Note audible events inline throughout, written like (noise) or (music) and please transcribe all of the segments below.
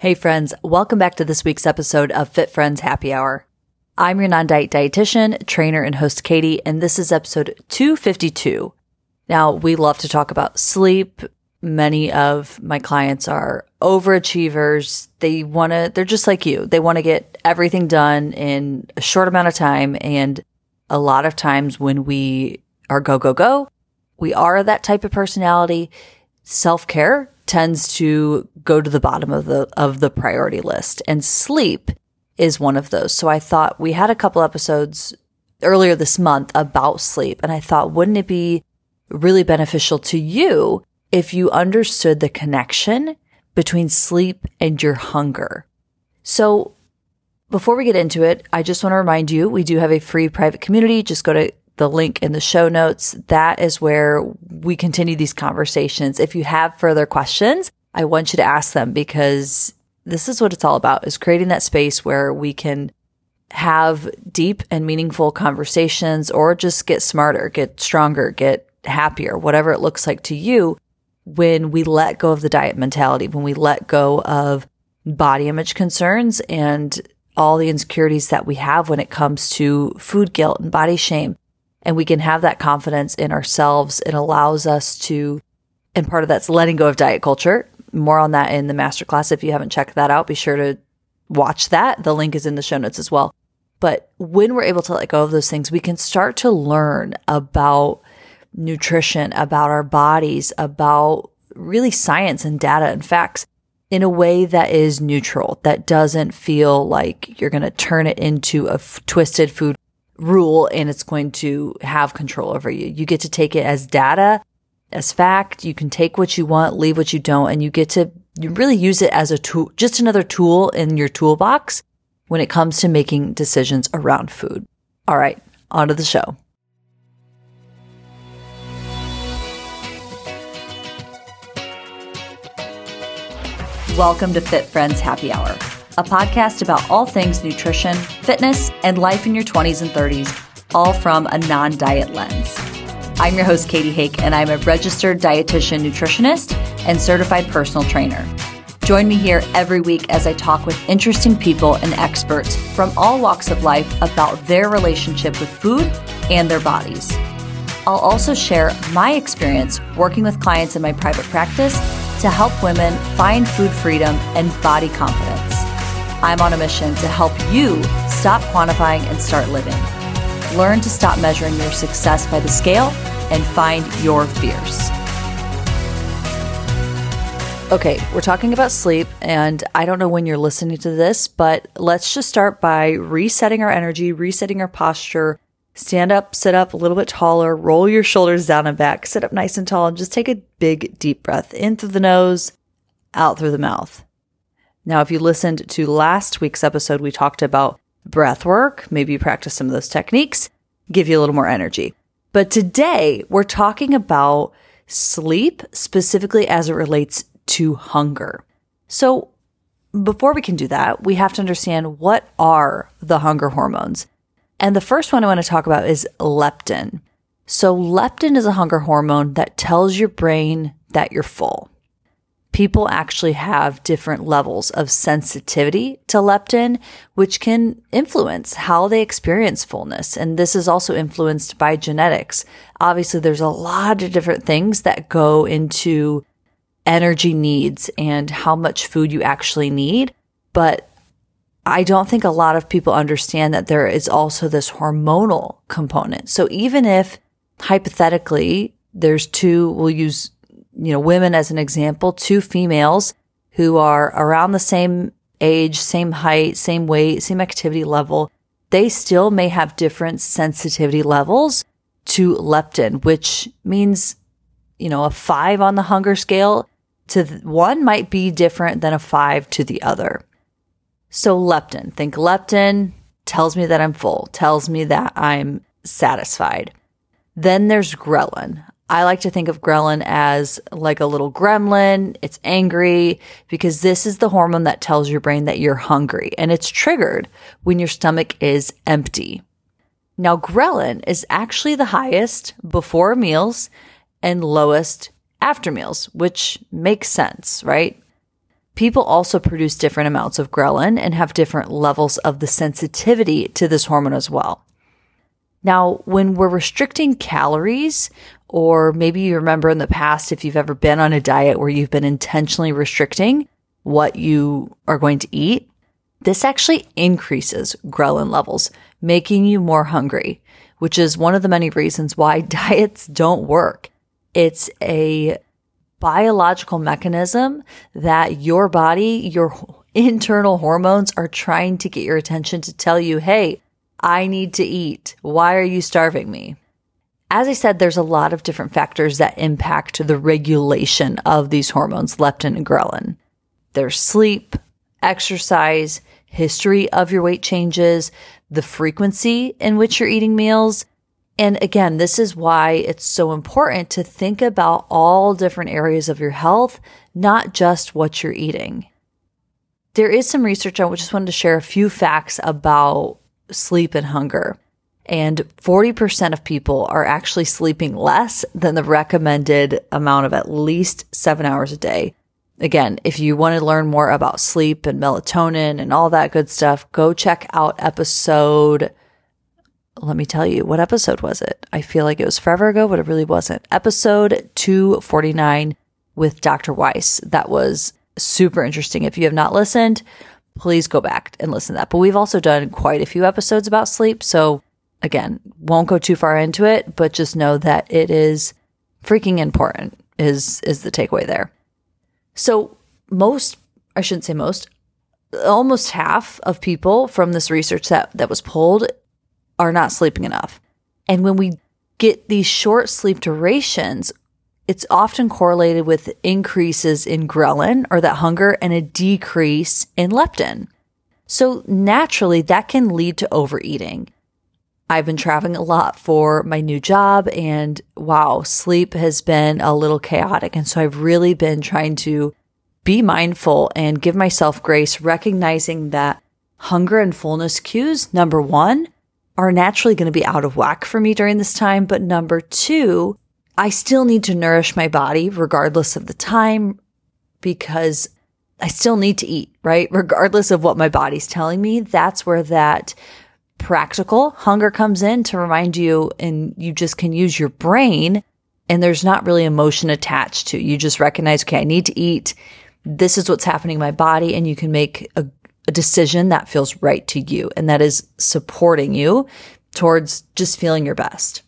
Hey friends, welcome back to this week's episode of Fit Friends Happy Hour. I'm your non-diet dietitian, trainer, and host Katie, and this is episode 252. Now, we love to talk about sleep. Many of my clients are overachievers. They want to, they're just like you. They want to get everything done in a short amount of time. And a lot of times when we are go, go, go, we are that type of personality. Self care tends to go to the bottom of the, of the priority list and sleep is one of those. So I thought we had a couple episodes earlier this month about sleep. And I thought, wouldn't it be really beneficial to you if you understood the connection between sleep and your hunger? So before we get into it, I just want to remind you, we do have a free private community. Just go to the link in the show notes. That is where we continue these conversations. If you have further questions, I want you to ask them because this is what it's all about is creating that space where we can have deep and meaningful conversations or just get smarter, get stronger, get happier, whatever it looks like to you when we let go of the diet mentality, when we let go of body image concerns and all the insecurities that we have when it comes to food guilt and body shame and we can have that confidence in ourselves. It allows us to, and part of that's letting go of diet culture. More on that in the masterclass. If you haven't checked that out, be sure to watch that. The link is in the show notes as well. But when we're able to let go of those things, we can start to learn about nutrition, about our bodies, about really science and data and facts in a way that is neutral, that doesn't feel like you're going to turn it into a f- twisted food rule and it's going to have control over you. You get to take it as data, as fact. You can take what you want, leave what you don't, and you get to you really use it as a tool, just another tool in your toolbox when it comes to making decisions around food. All right, on to the show. Welcome to Fit Friends Happy Hour a podcast about all things nutrition, fitness, and life in your 20s and 30s, all from a non diet lens. I'm your host, Katie Hake, and I'm a registered dietitian nutritionist and certified personal trainer. Join me here every week as I talk with interesting people and experts from all walks of life about their relationship with food and their bodies. I'll also share my experience working with clients in my private practice to help women find food freedom and body confidence. I'm on a mission to help you stop quantifying and start living. Learn to stop measuring your success by the scale and find your fears. Okay, we're talking about sleep, and I don't know when you're listening to this, but let's just start by resetting our energy, resetting our posture. Stand up, sit up a little bit taller, roll your shoulders down and back, sit up nice and tall, and just take a big, deep breath in through the nose, out through the mouth. Now, if you listened to last week's episode, we talked about breath work. Maybe you practice some of those techniques, give you a little more energy. But today we're talking about sleep specifically as it relates to hunger. So before we can do that, we have to understand what are the hunger hormones. And the first one I want to talk about is leptin. So leptin is a hunger hormone that tells your brain that you're full people actually have different levels of sensitivity to leptin, which can influence how they experience fullness. And this is also influenced by genetics. Obviously, there's a lot of different things that go into energy needs and how much food you actually need. But I don't think a lot of people understand that there is also this hormonal component. So even if hypothetically there's two, we'll use you know, women as an example, two females who are around the same age, same height, same weight, same activity level, they still may have different sensitivity levels to leptin, which means, you know, a five on the hunger scale to one might be different than a five to the other. So leptin, think leptin tells me that I'm full, tells me that I'm satisfied. Then there's ghrelin. I like to think of ghrelin as like a little gremlin. It's angry because this is the hormone that tells your brain that you're hungry and it's triggered when your stomach is empty. Now, ghrelin is actually the highest before meals and lowest after meals, which makes sense, right? People also produce different amounts of ghrelin and have different levels of the sensitivity to this hormone as well. Now, when we're restricting calories, or maybe you remember in the past if you've ever been on a diet where you've been intentionally restricting what you are going to eat, this actually increases ghrelin levels, making you more hungry, which is one of the many reasons why (laughs) diets don't work. It's a biological mechanism that your body, your (laughs) internal hormones are trying to get your attention to tell you, Hey, I need to eat. Why are you starving me? As I said, there's a lot of different factors that impact the regulation of these hormones, leptin and ghrelin. There's sleep, exercise, history of your weight changes, the frequency in which you're eating meals, and again, this is why it's so important to think about all different areas of your health, not just what you're eating. There is some research. I just wanted to share a few facts about sleep and hunger. And 40% of people are actually sleeping less than the recommended amount of at least seven hours a day. Again, if you want to learn more about sleep and melatonin and all that good stuff, go check out episode let me tell you, what episode was it? I feel like it was forever ago, but it really wasn't. Episode 249 with Dr. Weiss. That was super interesting. If you have not listened, please go back and listen to that. But we've also done quite a few episodes about sleep. So again, won't go too far into it, but just know that it is freaking important is, is the takeaway there. So most, I shouldn't say most, almost half of people from this research that, that was pulled are not sleeping enough. And when we get these short sleep durations, it's often correlated with increases in ghrelin or that hunger and a decrease in leptin. So naturally that can lead to overeating. I've been traveling a lot for my new job and wow, sleep has been a little chaotic. And so I've really been trying to be mindful and give myself grace, recognizing that hunger and fullness cues, number one, are naturally going to be out of whack for me during this time. But number two, I still need to nourish my body regardless of the time because I still need to eat, right? Regardless of what my body's telling me. That's where that practical hunger comes in to remind you and you just can use your brain and there's not really emotion attached to. You just recognize, okay, I need to eat. This is what's happening in my body and you can make a a decision that feels right to you and that is supporting you towards just feeling your best.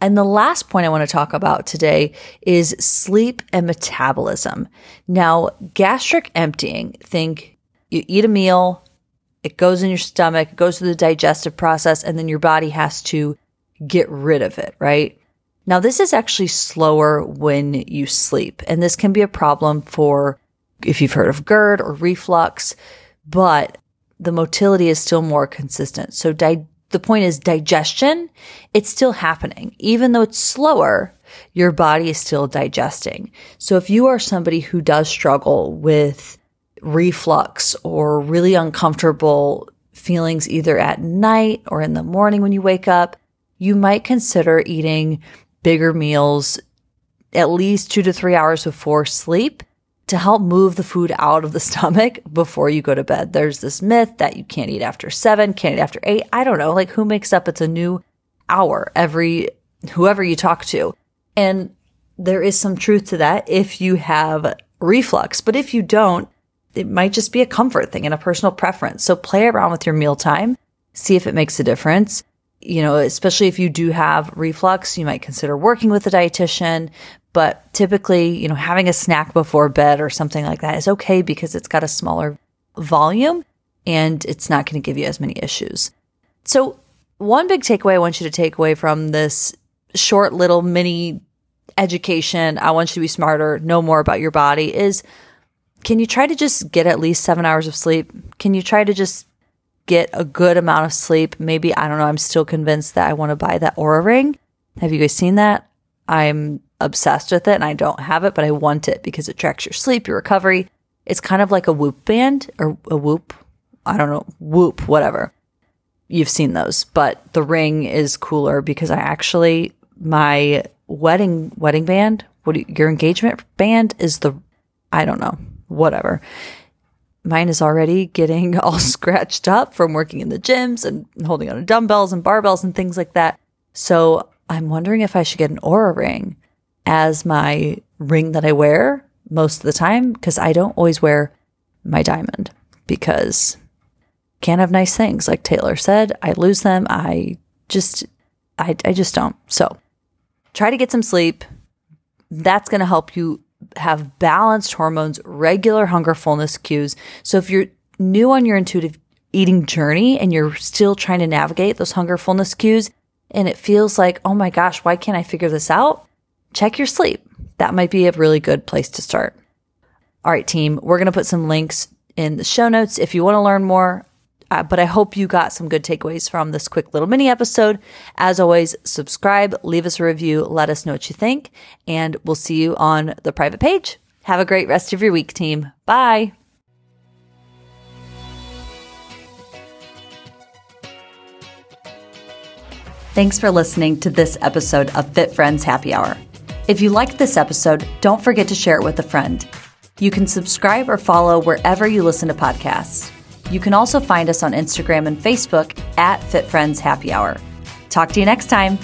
And the last point I want to talk about today is sleep and metabolism. Now, gastric emptying, think you eat a meal, it goes in your stomach, it goes through the digestive process, and then your body has to get rid of it, right? Now, this is actually slower when you sleep, and this can be a problem for if you've heard of GERD or reflux, but the motility is still more consistent. So di- the point is digestion, it's still happening. Even though it's slower, your body is still digesting. So if you are somebody who does struggle with reflux or really uncomfortable feelings either at night or in the morning when you wake up, you might consider eating bigger meals at least two to three hours before sleep to help move the food out of the (laughs) stomach before you go to bed. There's this myth that you can't eat after seven, can't eat after eight. I don't know. Like who makes up it's a new hour every, whoever you talk to. And there is some truth to that if you have reflux, but if you don't, it might just be a comfort thing and a personal preference. So play around with your meal time, see if it makes a difference you know, especially if you do have reflux, you might consider working with a dietitian. But typically, you know, having a snack before bed or something like that is okay because it's got a smaller volume and it's not going to give you as many issues. So, one big takeaway I want you to take away from this short little mini education, I want you to be smarter, know more about your body is can you try to just get at least seven hours of sleep? Can you try to just get a good amount of sleep. Maybe, I don't know, I'm still convinced that I want to buy that Oura ring. Have you guys seen that? I'm obsessed with it and I don't have it, but I want it because it tracks your sleep, your recovery. It's kind of like a whoop band or a whoop. I don't know, whoop, whatever. You've seen those, but the ring is cooler because I actually, my wedding, wedding band, what you, your engagement band is the, I don't know. whatever. Mine is already getting (laughs) all scratched up from working in the gyms and holding on to dumbbells and barbells and things like that. So I'm wondering if I should get an Oura ring as my ring that I wear most of the time because I don't always wear my diamond because can't have nice things. Like Taylor said, I lose them. I just, I, I just don't. So try to get some sleep. That's going to help you have balanced hormones, regular hunger fullness cues. So if you're new on your intuitive eating journey and you're still trying to navigate those hunger fullness cues and it feels like, oh my gosh, why can't I figure this out? Check your sleep. That might be a really good place to start. All right, team, we're going to put some links in the show notes if you want to learn more. Uh, but I hope you got some good takeaways from this quick little mini episode. As always, subscribe, leave us a review, let us know what you think, and we'll see you on the private page. Have a great rest of your week, team. Bye. Thanks for listening to this episode of Fit Friends Happy Hour. If you liked this episode, don't forget to share it with a friend. You can subscribe or follow wherever you listen to podcasts. You can also find us on Instagram and Facebook at Fit Friends Happy Hour. Talk to you next time.